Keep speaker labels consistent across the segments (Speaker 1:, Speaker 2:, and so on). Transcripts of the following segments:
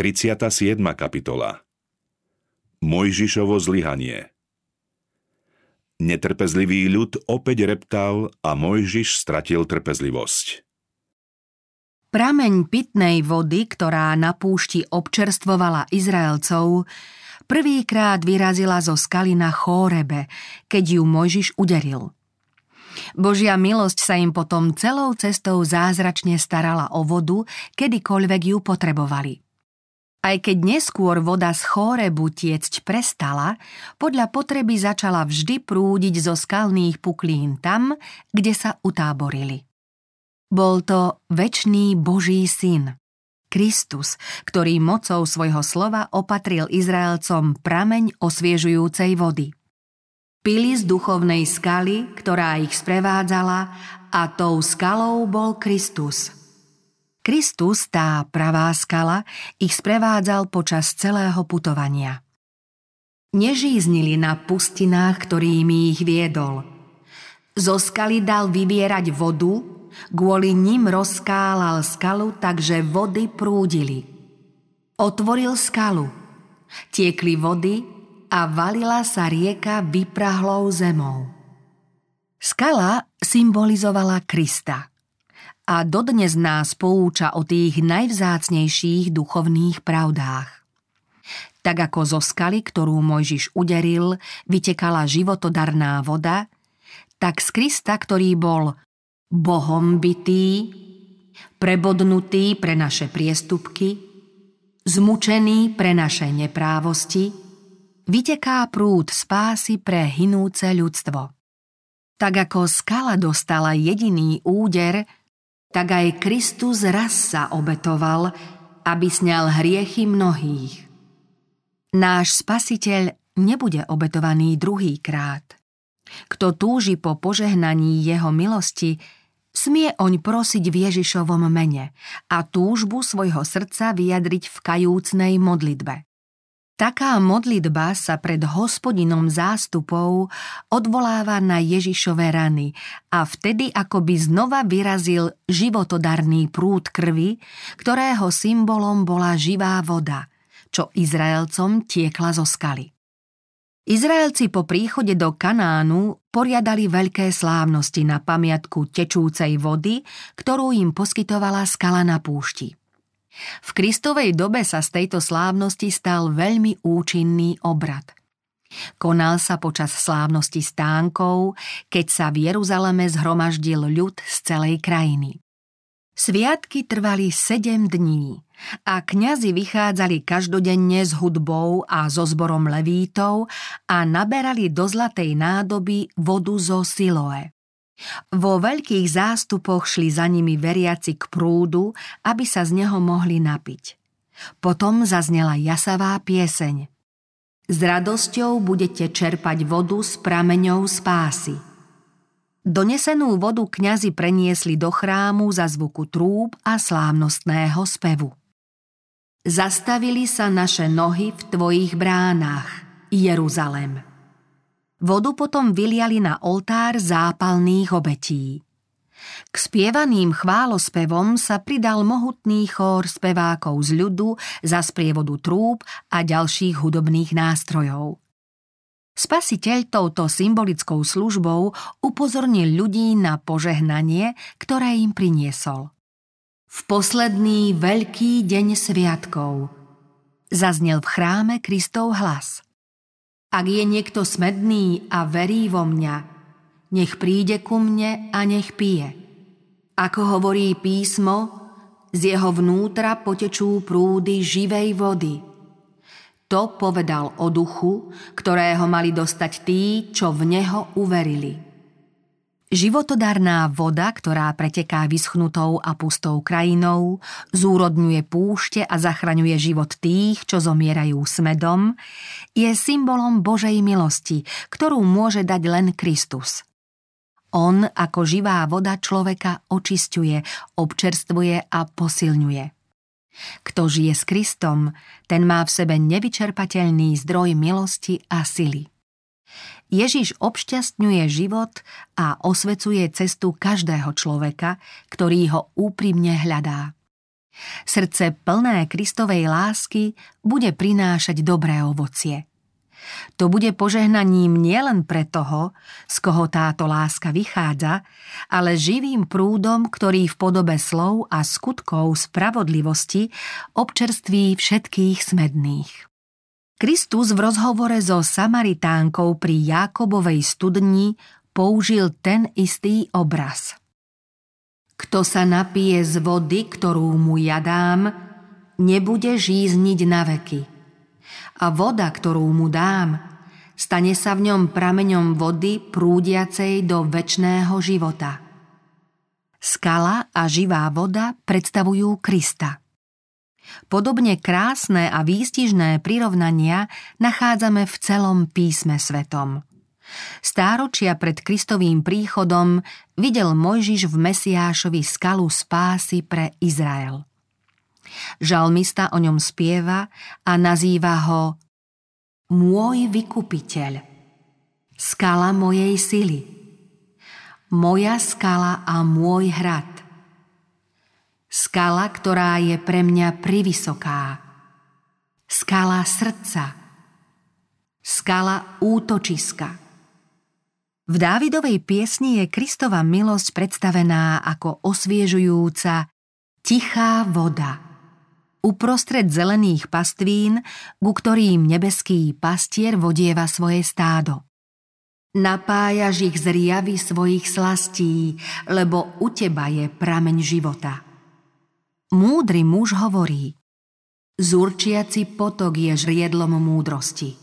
Speaker 1: 37. kapitola Mojžišovo zlyhanie Netrpezlivý ľud opäť reptal a Mojžiš stratil trpezlivosť.
Speaker 2: Prameň pitnej vody, ktorá na púšti občerstvovala Izraelcov, prvýkrát vyrazila zo skaly na Chórebe, keď ju Mojžiš uderil – Božia milosť sa im potom celou cestou zázračne starala o vodu, kedykoľvek ju potrebovali. Aj keď neskôr voda z chórebu tiecť prestala, podľa potreby začala vždy prúdiť zo skalných puklín tam, kde sa utáborili. Bol to väčší Boží syn, Kristus, ktorý mocou svojho slova opatril Izraelcom prameň osviežujúcej vody. Pili z duchovnej skaly, ktorá ich sprevádzala a tou skalou bol Kristus. Kristus, tá pravá skala, ich sprevádzal počas celého putovania. Nežíznili na pustinách, ktorými ich viedol. Zo skaly dal vybierať vodu, kvôli ním rozkálal skalu, takže vody prúdili. Otvoril skalu. Tiekli vody a valila sa rieka vyprahlou zemou. Skala symbolizovala Krista a dodnes nás pouča o tých najvzácnejších duchovných pravdách. Tak ako zo skaly, ktorú Mojžiš uderil, vytekala životodarná voda, tak z Krista, ktorý bol Bohom bytý, prebodnutý pre naše priestupky, zmučený pre naše neprávosti, vyteká prúd spásy pre hinúce ľudstvo. Tak ako skala dostala jediný úder, tak aj Kristus raz sa obetoval, aby sňal hriechy mnohých. Náš spasiteľ nebude obetovaný druhýkrát. Kto túži po požehnaní jeho milosti, smie oň prosiť v Ježišovom mene a túžbu svojho srdca vyjadriť v kajúcnej modlitbe. Taká modlitba sa pred hospodinom zástupov odvoláva na Ježišové rany a vtedy akoby znova vyrazil životodarný prúd krvi, ktorého symbolom bola živá voda, čo Izraelcom tiekla zo skaly. Izraelci po príchode do Kanánu poriadali veľké slávnosti na pamiatku tečúcej vody, ktorú im poskytovala skala na púšti. V Kristovej dobe sa z tejto slávnosti stal veľmi účinný obrad. Konal sa počas slávnosti stánkov, keď sa v Jeruzaleme zhromaždil ľud z celej krajiny. Sviatky trvali sedem dní a kňazi vychádzali každodenne s hudbou a so zborom levítov a naberali do zlatej nádoby vodu zo Siloe. Vo veľkých zástupoch šli za nimi veriaci k prúdu, aby sa z neho mohli napiť. Potom zaznela jasavá pieseň. S radosťou budete čerpať vodu s prameňou spásy. Donesenú vodu kňazi preniesli do chrámu za zvuku trúb a slávnostného spevu. Zastavili sa naše nohy v tvojich bránach, Jeruzalem. Vodu potom vyliali na oltár zápalných obetí. K spievaným chválospevom sa pridal mohutný chór spevákov z ľudu za sprievodu trúb a ďalších hudobných nástrojov. Spasiteľ touto symbolickou službou upozornil ľudí na požehnanie, ktoré im priniesol. V posledný veľký deň sviatkov zaznel v chráme Kristov hlas – ak je niekto smedný a verí vo mňa, nech príde ku mne a nech pije. Ako hovorí písmo, z jeho vnútra potečú prúdy živej vody. To povedal o duchu, ktorého mali dostať tí, čo v neho uverili. Životodarná voda, ktorá preteká vyschnutou a pustou krajinou, zúrodňuje púšte a zachraňuje život tých, čo zomierajú smedom, je symbolom Božej milosti, ktorú môže dať len Kristus. On ako živá voda človeka očisťuje, občerstvuje a posilňuje. Kto žije s Kristom, ten má v sebe nevyčerpateľný zdroj milosti a sily. Ježiš obšťastňuje život a osvecuje cestu každého človeka, ktorý ho úprimne hľadá. Srdce plné Kristovej lásky bude prinášať dobré ovocie. To bude požehnaním nielen pre toho, z koho táto láska vychádza, ale živým prúdom, ktorý v podobe slov a skutkov spravodlivosti občerství všetkých smedných. Kristus v rozhovore so Samaritánkou pri Jákobovej studni použil ten istý obraz. Kto sa napije z vody, ktorú mu ja dám, nebude žízniť na veky a voda, ktorú mu dám, stane sa v ňom prameňom vody prúdiacej do väčšného života. Skala a živá voda predstavujú Krista. Podobne krásne a výstižné prirovnania nachádzame v celom písme svetom. Stáročia pred Kristovým príchodom videl Mojžiš v Mesiášovi skalu spásy pre Izrael. Žalmista o ňom spieva a nazýva ho môj vykupiteľ, skala mojej sily, moja skala a môj hrad, skala, ktorá je pre mňa privysoká, skala srdca, skala útočiska. V Dávidovej piesni je Kristova milosť predstavená ako osviežujúca, tichá voda – uprostred zelených pastvín, ku ktorým nebeský pastier vodieva svoje stádo. Napájaš ich z riavy svojich slastí, lebo u teba je prameň života. Múdry muž hovorí, Zurčiaci potok je žriedlom múdrosti.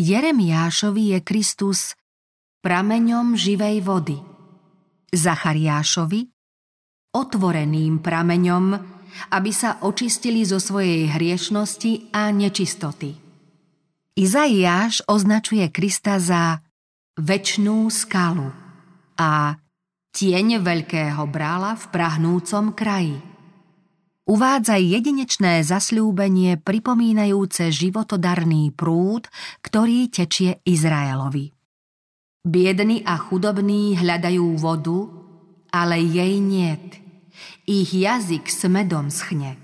Speaker 2: Jeremiášovi je Kristus prameňom živej vody. Zachariášovi otvoreným prameňom, aby sa očistili zo svojej hriešnosti a nečistoty. Izaiáš označuje Krista za väčšnú skalu a tieň veľkého brála v prahnúcom kraji. Uvádza jedinečné zasľúbenie pripomínajúce životodarný prúd, ktorý tečie Izraelovi. Biední a chudobní hľadajú vodu, ale jej niet – ich jazyk s medom schne.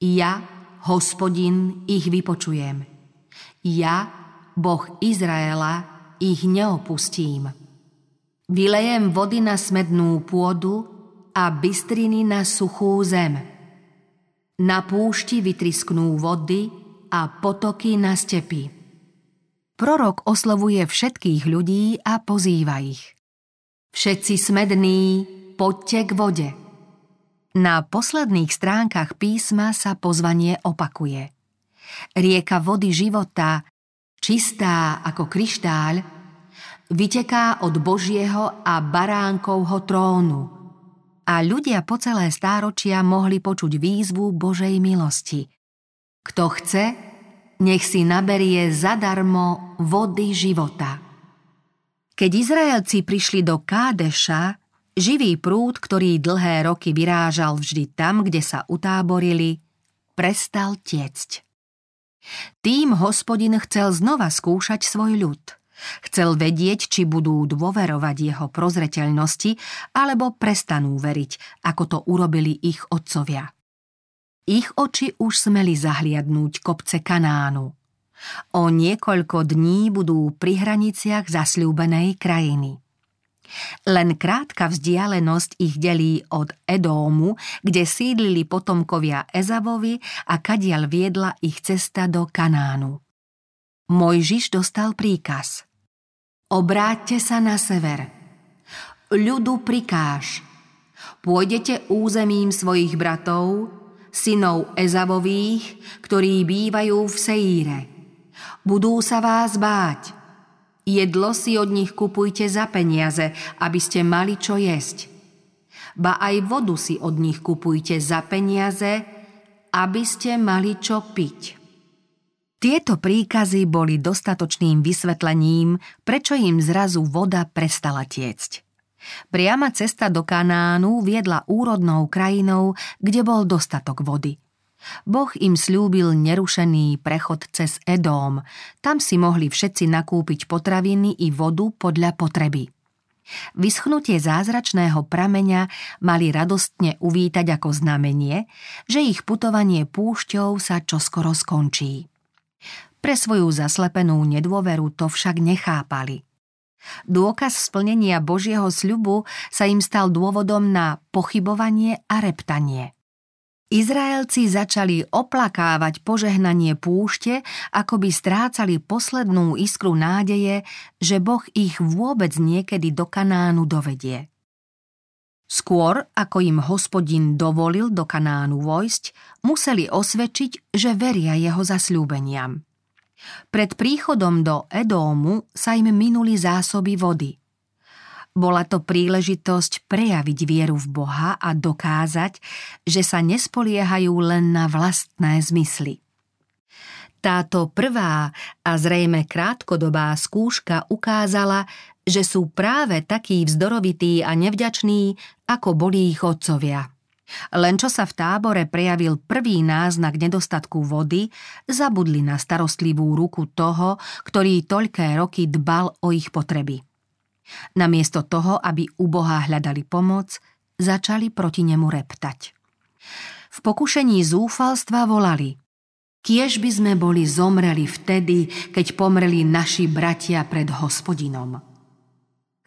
Speaker 2: Ja, hospodin, ich vypočujem. Ja, Boh Izraela, ich neopustím. Vylejem vody na smednú pôdu a bystriny na suchú zem. Na púšti vytrisknú vody a potoky na stepy. Prorok oslovuje všetkých ľudí a pozýva ich. Všetci smední, poďte k vode. Na posledných stránkach písma sa pozvanie opakuje. Rieka vody života, čistá ako kryštáľ, vyteká od Božieho a baránkovho trónu a ľudia po celé stáročia mohli počuť výzvu Božej milosti. Kto chce, nech si naberie zadarmo vody života. Keď Izraelci prišli do Kádeša, Živý prúd, ktorý dlhé roky vyrážal vždy tam, kde sa utáborili, prestal tiecť. Tým hospodin chcel znova skúšať svoj ľud. Chcel vedieť, či budú dôverovať jeho prozreteľnosti, alebo prestanú veriť, ako to urobili ich otcovia. Ich oči už smeli zahliadnúť kopce Kanánu. O niekoľko dní budú pri hraniciach zasľúbenej krajiny. Len krátka vzdialenosť ich delí od Edómu, kde sídlili potomkovia Ezavovi a kadiaľ viedla ich cesta do Kanánu. Mojžiš dostal príkaz. Obráťte sa na sever. Ľudu prikáž. Pôjdete územím svojich bratov, synov Ezavových, ktorí bývajú v Seíre. Budú sa vás báť – Jedlo si od nich kupujte za peniaze, aby ste mali čo jesť. Ba aj vodu si od nich kupujte za peniaze, aby ste mali čo piť. Tieto príkazy boli dostatočným vysvetlením, prečo im zrazu voda prestala tiecť. Priama cesta do Kanánu viedla úrodnou krajinou, kde bol dostatok vody – Boh im slúbil nerušený prechod cez Edóm. Tam si mohli všetci nakúpiť potraviny i vodu podľa potreby. Vyschnutie zázračného prameňa mali radostne uvítať ako znamenie, že ich putovanie púšťou sa čoskoro skončí. Pre svoju zaslepenú nedôveru to však nechápali. Dôkaz splnenia Božieho sľubu sa im stal dôvodom na pochybovanie a reptanie. Izraelci začali oplakávať požehnanie púšte, ako by strácali poslednú iskru nádeje, že Boh ich vôbec niekedy do Kanánu dovedie. Skôr, ako im hospodin dovolil do Kanánu vojsť, museli osvedčiť, že veria jeho zasľúbeniam. Pred príchodom do Edómu sa im minuli zásoby vody. Bola to príležitosť prejaviť vieru v Boha a dokázať, že sa nespoliehajú len na vlastné zmysly. Táto prvá a zrejme krátkodobá skúška ukázala, že sú práve takí vzdorovití a nevďační, ako boli ich otcovia. Len čo sa v tábore prejavil prvý náznak nedostatku vody, zabudli na starostlivú ruku toho, ktorý toľké roky dbal o ich potreby. Namiesto toho, aby u Boha hľadali pomoc, začali proti nemu reptať. V pokušení zúfalstva volali Kiež by sme boli zomreli vtedy, keď pomreli naši bratia pred hospodinom.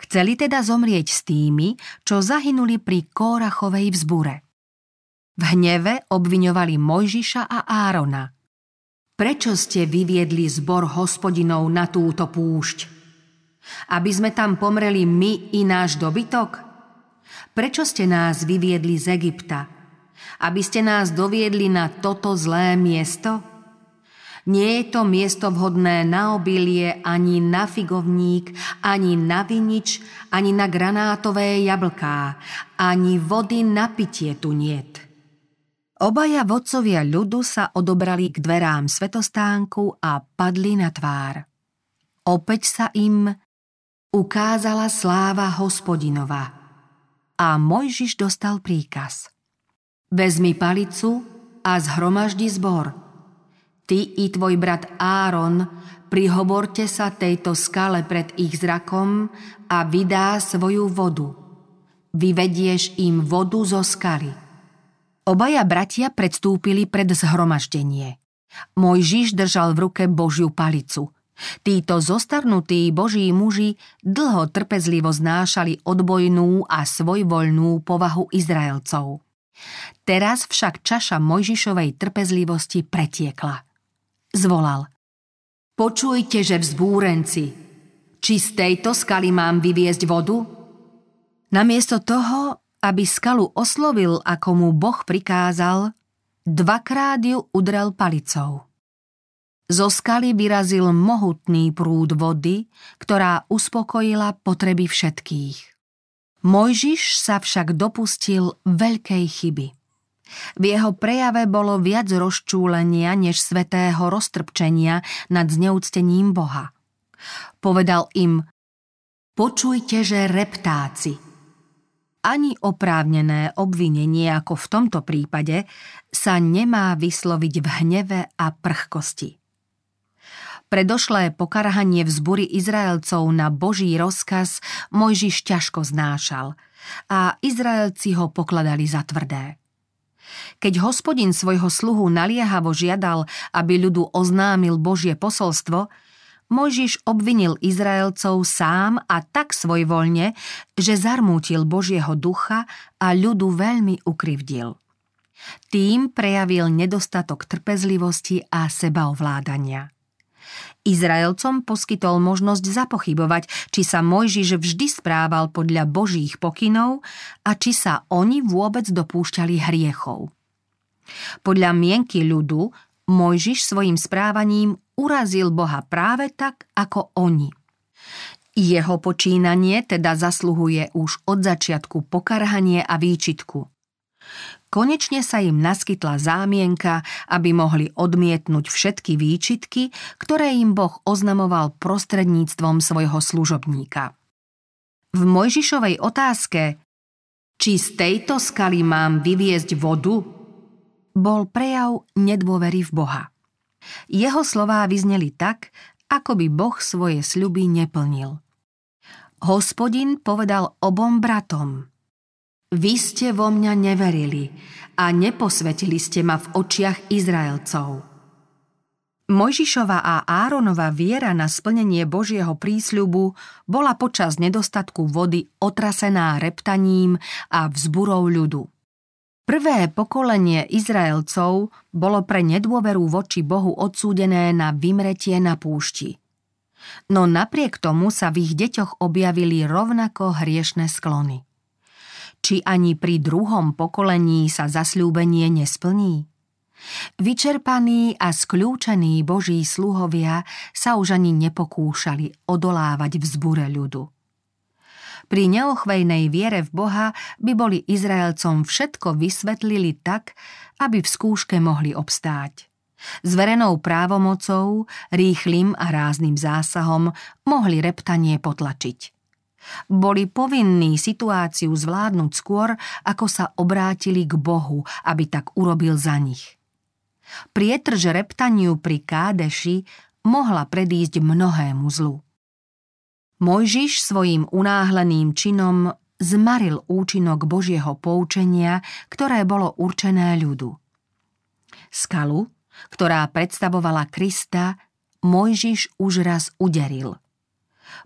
Speaker 2: Chceli teda zomrieť s tými, čo zahynuli pri Kórachovej vzbure. V hneve obviňovali Mojžiša a Árona. Prečo ste vyviedli zbor hospodinov na túto púšť? Aby sme tam pomreli my i náš dobytok? Prečo ste nás vyviedli z Egypta? Aby ste nás doviedli na toto zlé miesto? Nie je to miesto vhodné na obilie, ani na figovník, ani na vinič, ani na granátové jablká, ani vody na pitie tu niet. Obaja vodcovia ľudu sa odobrali k dverám svetostánku a padli na tvár. Opäť sa im ukázala sláva hospodinova a Mojžiš dostal príkaz. Vezmi palicu a zhromaždi zbor. Ty i tvoj brat Áron prihovorte sa tejto skale pred ich zrakom a vydá svoju vodu. Vyvedieš im vodu zo skaly. Obaja bratia predstúpili pred zhromaždenie. Mojžiš držal v ruke Božiu palicu. Títo zostarnutí boží muži dlho trpezlivo znášali odbojnú a svojvoľnú povahu Izraelcov. Teraz však čaša Mojžišovej trpezlivosti pretiekla. Zvolal. Počujte, že vzbúrenci, či z tejto skaly mám vyviezť vodu? Namiesto toho aby skalu oslovil, ako mu Boh prikázal, dvakrát ju udrel palicou. Zo skaly vyrazil mohutný prúd vody, ktorá uspokojila potreby všetkých. Mojžiš sa však dopustil veľkej chyby. V jeho prejave bolo viac rozčúlenia než svetého roztrpčenia nad zneúctením Boha. Povedal im, počujte, že reptáci – ani oprávnené obvinenie ako v tomto prípade sa nemá vysloviť v hneve a prchkosti. Predošlé pokarhanie vzbury Izraelcov na Boží rozkaz Mojžiš ťažko znášal a Izraelci ho pokladali za tvrdé. Keď hospodin svojho sluhu naliehavo žiadal, aby ľudu oznámil Božie posolstvo, Mojžiš obvinil Izraelcov sám a tak svojvoľne, že zarmútil Božieho ducha a ľudu veľmi ukrivdil. Tým prejavil nedostatok trpezlivosti a sebaovládania. Izraelcom poskytol možnosť zapochybovať, či sa Mojžiš vždy správal podľa Božích pokynov a či sa oni vôbec dopúšťali hriechov. Podľa mienky ľudu Mojžiš svojim správaním urazil Boha práve tak, ako oni. Jeho počínanie teda zasluhuje už od začiatku pokarhanie a výčitku. Konečne sa im naskytla zámienka, aby mohli odmietnúť všetky výčitky, ktoré im Boh oznamoval prostredníctvom svojho služobníka. V Mojžišovej otázke, či z tejto skaly mám vyviezť vodu, bol prejav nedôvery v Boha. Jeho slová vyzneli tak, ako by Boh svoje sľuby neplnil. Hospodin povedal obom bratom. Vy ste vo mňa neverili a neposvetili ste ma v očiach Izraelcov. Mojžišova a Áronova viera na splnenie Božieho prísľubu bola počas nedostatku vody otrasená reptaním a vzburou ľudu. Prvé pokolenie Izraelcov bolo pre nedôveru voči Bohu odsúdené na vymretie na púšti. No napriek tomu sa v ich deťoch objavili rovnako hriešne sklony. Či ani pri druhom pokolení sa zasľúbenie nesplní? Vyčerpaní a skľúčení boží sluhovia sa už ani nepokúšali odolávať vzbure ľudu. Pri neochvejnej viere v Boha by boli Izraelcom všetko vysvetlili tak, aby v skúške mohli obstáť. S verenou právomocou, rýchlým a rázným zásahom mohli reptanie potlačiť. Boli povinní situáciu zvládnuť skôr, ako sa obrátili k Bohu, aby tak urobil za nich. Prietrž reptaniu pri Kádeši mohla predísť mnohému zlu. Mojžiš svojim unáhleným činom zmaril účinok Božieho poučenia, ktoré bolo určené ľudu. Skalu, ktorá predstavovala Krista, Mojžiš už raz uderil.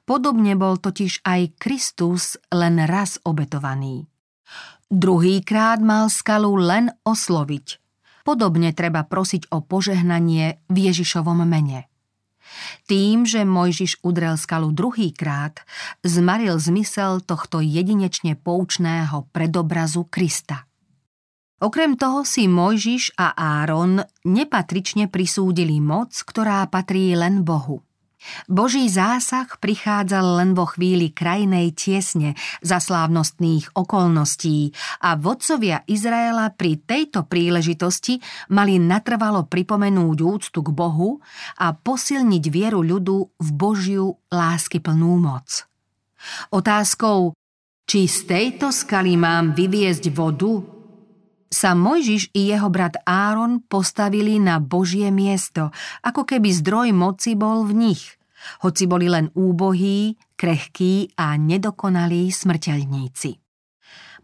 Speaker 2: Podobne bol totiž aj Kristus len raz obetovaný. Druhýkrát mal skalu len osloviť. Podobne treba prosiť o požehnanie v Ježišovom mene. Tým, že Mojžiš udrel skalu druhýkrát, zmaril zmysel tohto jedinečne poučného predobrazu Krista. Okrem toho si Mojžiš a Áron nepatrične prisúdili moc, ktorá patrí len Bohu. Boží zásah prichádzal len vo chvíli krajnej tiesne za slávnostných okolností a vodcovia Izraela pri tejto príležitosti mali natrvalo pripomenúť úctu k Bohu a posilniť vieru ľudu v Božiu láskyplnú moc. Otázkou, či z tejto skaly mám vyviezť vodu, sa Mojžiš i jeho brat Áron postavili na Božie miesto, ako keby zdroj moci bol v nich hoci boli len úbohí, krehkí a nedokonalí smrteľníci.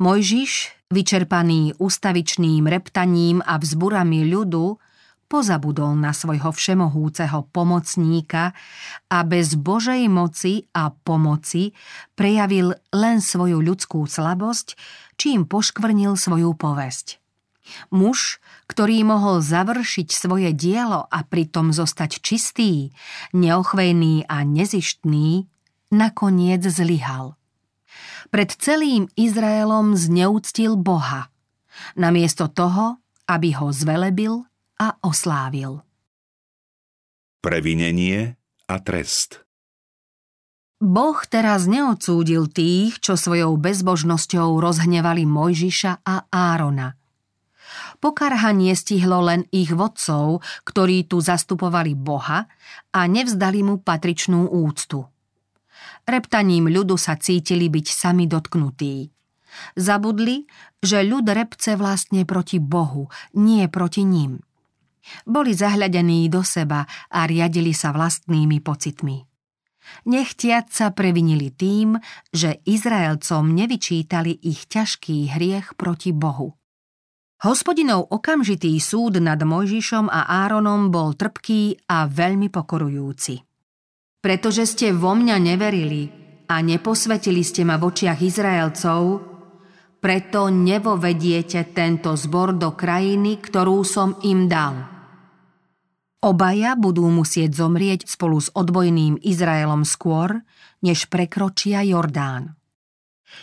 Speaker 2: Mojžiš, vyčerpaný ustavičným reptaním a vzburami ľudu, pozabudol na svojho všemohúceho pomocníka a bez Božej moci a pomoci prejavil len svoju ľudskú slabosť, čím poškvrnil svoju povesť. Muž, ktorý mohol završiť svoje dielo a pritom zostať čistý, neochvejný a nezištný, nakoniec zlyhal. Pred celým Izraelom zneúctil Boha, namiesto toho, aby ho zvelebil a oslávil.
Speaker 1: Previnenie a trest
Speaker 2: Boh teraz neodsúdil tých, čo svojou bezbožnosťou rozhnevali Mojžiša a Árona – Pokarhanie stihlo len ich vodcov, ktorí tu zastupovali Boha a nevzdali mu patričnú úctu. Reptaním ľudu sa cítili byť sami dotknutí. Zabudli, že ľud repce vlastne proti Bohu, nie proti ním. Boli zahľadení do seba a riadili sa vlastnými pocitmi. Nechtiac sa previnili tým, že Izraelcom nevyčítali ich ťažký hriech proti Bohu. Hospodinov okamžitý súd nad Mojžišom a Áronom bol trpký a veľmi pokorujúci. Pretože ste vo mňa neverili a neposvetili ste ma v očiach Izraelcov, preto nevovediete tento zbor do krajiny, ktorú som im dal. Obaja budú musieť zomrieť spolu s odbojným Izraelom skôr, než prekročia Jordán.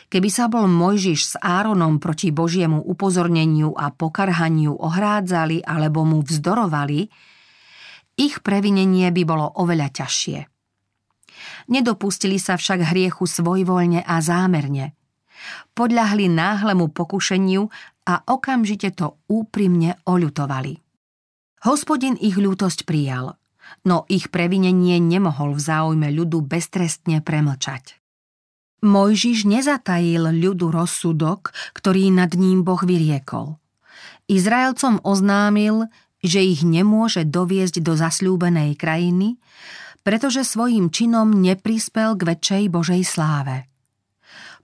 Speaker 2: Keby sa bol Mojžiš s Áronom proti Božiemu upozorneniu a pokarhaniu ohrádzali alebo mu vzdorovali, ich previnenie by bolo oveľa ťažšie. Nedopustili sa však hriechu svojvoľne a zámerne. Podľahli náhlemu pokušeniu a okamžite to úprimne oľutovali. Hospodin ich ľútosť prijal, no ich previnenie nemohol v záujme ľudu beztrestne premlčať. Mojžiš nezatajil ľudu rozsudok, ktorý nad ním Boh vyriekol. Izraelcom oznámil, že ich nemôže doviesť do zasľúbenej krajiny, pretože svojim činom neprispel k väčšej Božej sláve.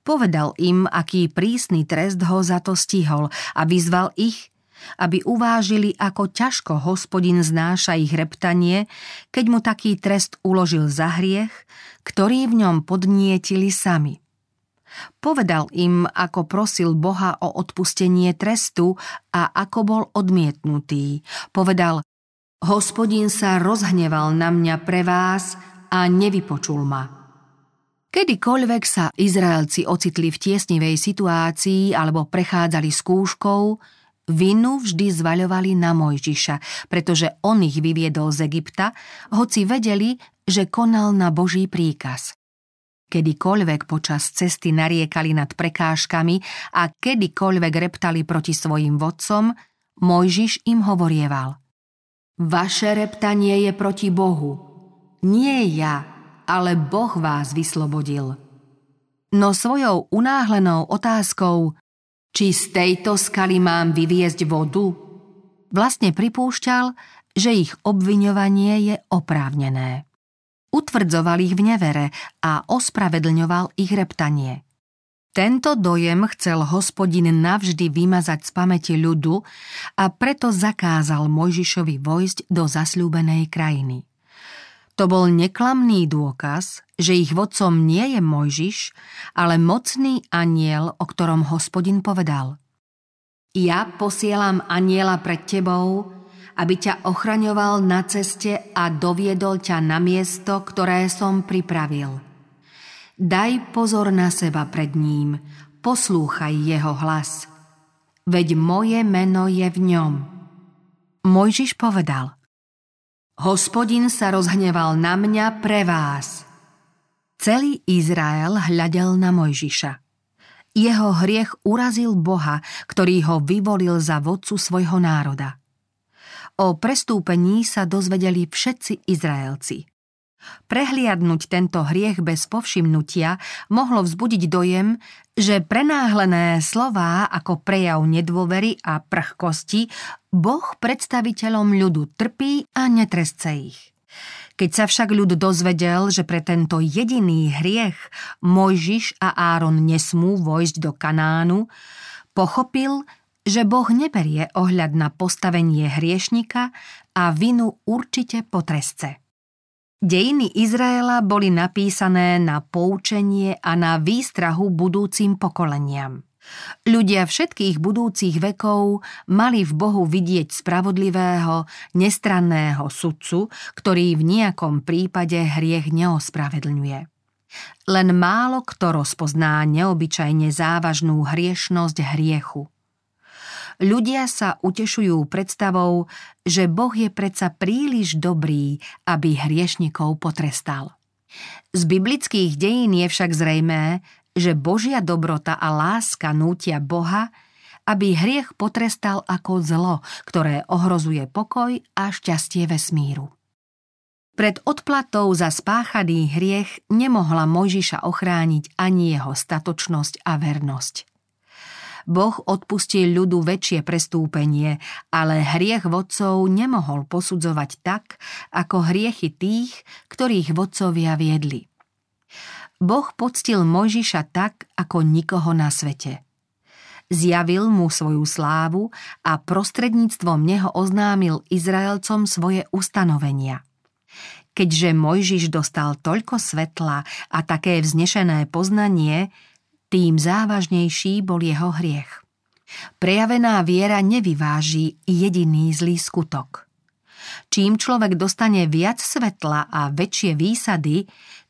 Speaker 2: Povedal im, aký prísny trest ho za to stihol a vyzval ich, aby uvážili, ako ťažko hospodin znáša ich reptanie, keď mu taký trest uložil za hriech, ktorý v ňom podnietili sami. Povedal im, ako prosil Boha o odpustenie trestu a ako bol odmietnutý. Povedal, hospodin sa rozhneval na mňa pre vás a nevypočul ma. Kedykoľvek sa Izraelci ocitli v tiesnivej situácii alebo prechádzali skúškou, vinu vždy zvaľovali na Mojžiša, pretože on ich vyviedol z Egypta, hoci vedeli, že konal na Boží príkaz. Kedykoľvek počas cesty nariekali nad prekážkami a kedykoľvek reptali proti svojim vodcom, Mojžiš im hovorieval. Vaše reptanie je proti Bohu. Nie ja, ale Boh vás vyslobodil. No svojou unáhlenou otázkou, či z tejto skaly mám vyviezť vodu, vlastne pripúšťal, že ich obviňovanie je oprávnené. Utvrdzoval ich v nevere a ospravedlňoval ich reptanie. Tento dojem chcel hospodin navždy vymazať z pamäti ľudu a preto zakázal Mojžišovi vojsť do zasľúbenej krajiny. To bol neklamný dôkaz, že ich vodcom nie je Mojžiš, ale mocný aniel, o ktorom hospodin povedal. Ja posielam aniela pred tebou, aby ťa ochraňoval na ceste a doviedol ťa na miesto, ktoré som pripravil. Daj pozor na seba pred ním, poslúchaj jeho hlas. Veď moje meno je v ňom. Mojžiš povedal – Hospodin sa rozhneval na mňa pre vás. Celý Izrael hľadel na Mojžiša. Jeho hriech urazil Boha, ktorý ho vyvolil za vodcu svojho národa. O prestúpení sa dozvedeli všetci Izraelci. Prehliadnúť tento hriech bez povšimnutia mohlo vzbudiť dojem, že prenáhlené slová ako prejav nedôvery a prchkosti Boh predstaviteľom ľudu trpí a netresce ich. Keď sa však ľud dozvedel, že pre tento jediný hriech Mojžiš a Áron nesmú vojsť do Kanánu, pochopil, že Boh neberie ohľad na postavenie hriešnika a vinu určite potresce. Dejiny Izraela boli napísané na poučenie a na výstrahu budúcim pokoleniam. Ľudia všetkých budúcich vekov mali v Bohu vidieť spravodlivého, nestranného sudcu, ktorý v nejakom prípade hriech neospravedlňuje. Len málo kto rozpozná neobyčajne závažnú hriešnosť hriechu – Ľudia sa utešujú predstavou, že Boh je predsa príliš dobrý, aby hriešnikov potrestal. Z biblických dejín je však zrejmé, že Božia dobrota a láska nútia Boha, aby hriech potrestal ako zlo, ktoré ohrozuje pokoj a šťastie vesmíru. Pred odplatou za spáchaný hriech nemohla Mojžiša ochrániť ani jeho statočnosť a vernosť. Boh odpustil ľudu väčšie prestúpenie, ale hriech vodcov nemohol posudzovať tak, ako hriechy tých, ktorých vodcovia viedli. Boh poctil Mojžiša tak, ako nikoho na svete. Zjavil mu svoju slávu a prostredníctvom neho oznámil Izraelcom svoje ustanovenia. Keďže Mojžiš dostal toľko svetla a také vznešené poznanie, tým závažnejší bol jeho hriech. Prejavená viera nevyváži jediný zlý skutok. Čím človek dostane viac svetla a väčšie výsady,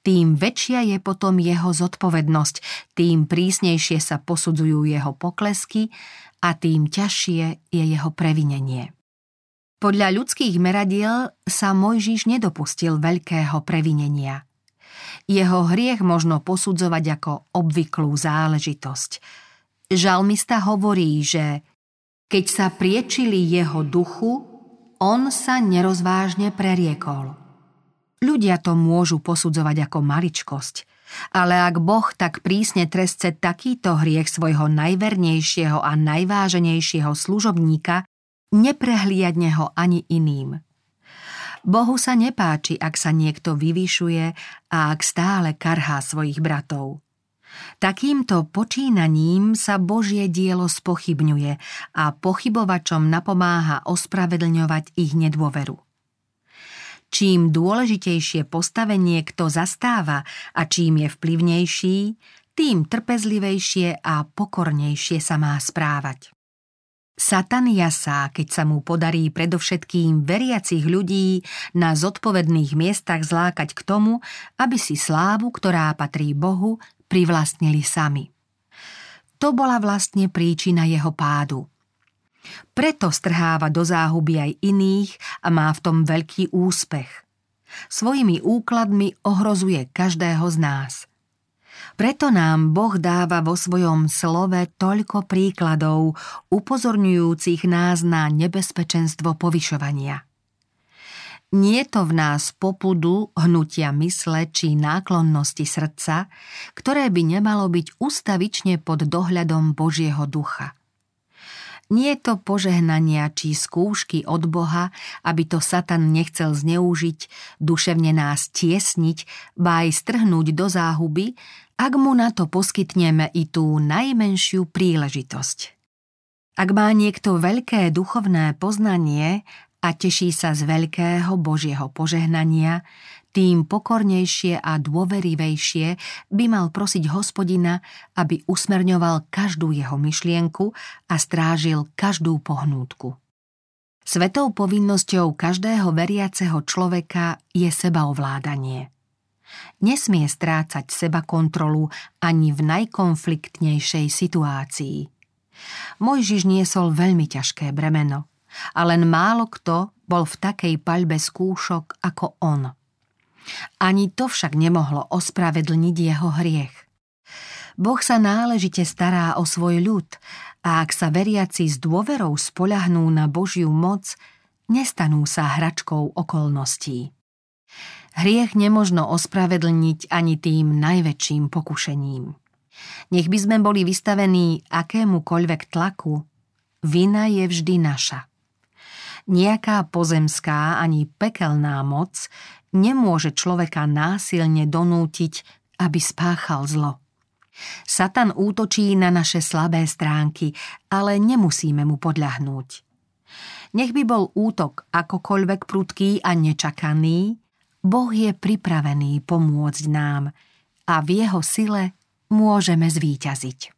Speaker 2: tým väčšia je potom jeho zodpovednosť, tým prísnejšie sa posudzujú jeho poklesky a tým ťažšie je jeho previnenie. Podľa ľudských meradiel sa Mojžiš nedopustil veľkého previnenia. Jeho hriech možno posudzovať ako obvyklú záležitosť. Žalmista hovorí, že keď sa priečili jeho duchu, on sa nerozvážne preriekol. Ľudia to môžu posudzovať ako maličkosť, ale ak Boh tak prísne trestce takýto hriech svojho najvernejšieho a najváženejšieho služobníka, neprehliadne ho ani iným. Bohu sa nepáči, ak sa niekto vyvyšuje a ak stále karhá svojich bratov. Takýmto počínaním sa Božie dielo spochybňuje a pochybovačom napomáha ospravedlňovať ich nedôveru. Čím dôležitejšie postavenie kto zastáva a čím je vplyvnejší, tým trpezlivejšie a pokornejšie sa má správať. Satan jasá, keď sa mu podarí predovšetkým veriacich ľudí na zodpovedných miestach zlákať k tomu, aby si slávu, ktorá patrí Bohu, privlastnili sami. To bola vlastne príčina jeho pádu. Preto strháva do záhuby aj iných a má v tom veľký úspech. Svojimi úkladmi ohrozuje každého z nás – preto nám Boh dáva vo svojom slove toľko príkladov, upozorňujúcich nás na nebezpečenstvo povyšovania. Nie to v nás popudu, hnutia mysle či náklonnosti srdca, ktoré by nemalo byť ustavične pod dohľadom Božieho ducha. Nie to požehnania či skúšky od Boha, aby to Satan nechcel zneužiť, duševne nás tiesniť, ba aj strhnúť do záhuby, ak mu na to poskytneme i tú najmenšiu príležitosť. Ak má niekto veľké duchovné poznanie a teší sa z veľkého Božieho požehnania, tým pokornejšie a dôverivejšie by mal prosiť hospodina, aby usmerňoval každú jeho myšlienku a strážil každú pohnútku. Svetou povinnosťou každého veriaceho človeka je sebaovládanie. Nesmie strácať seba kontrolu ani v najkonfliktnejšej situácii. Mojžiš niesol veľmi ťažké bremeno a len málo kto bol v takej paľbe skúšok ako on – ani to však nemohlo ospravedlniť jeho hriech. Boh sa náležite stará o svoj ľud a ak sa veriaci s dôverou spoľahnú na Božiu moc, nestanú sa hračkou okolností. Hriech nemožno ospravedlniť ani tým najväčším pokušením. Nech by sme boli vystavení akémukoľvek tlaku, vina je vždy naša. Nejaká pozemská ani pekelná moc nemôže človeka násilne donútiť, aby spáchal zlo. Satan útočí na naše slabé stránky, ale nemusíme mu podľahnúť. Nech by bol útok akokoľvek prudký a nečakaný, Boh je pripravený pomôcť nám a v jeho sile môžeme zvíťaziť.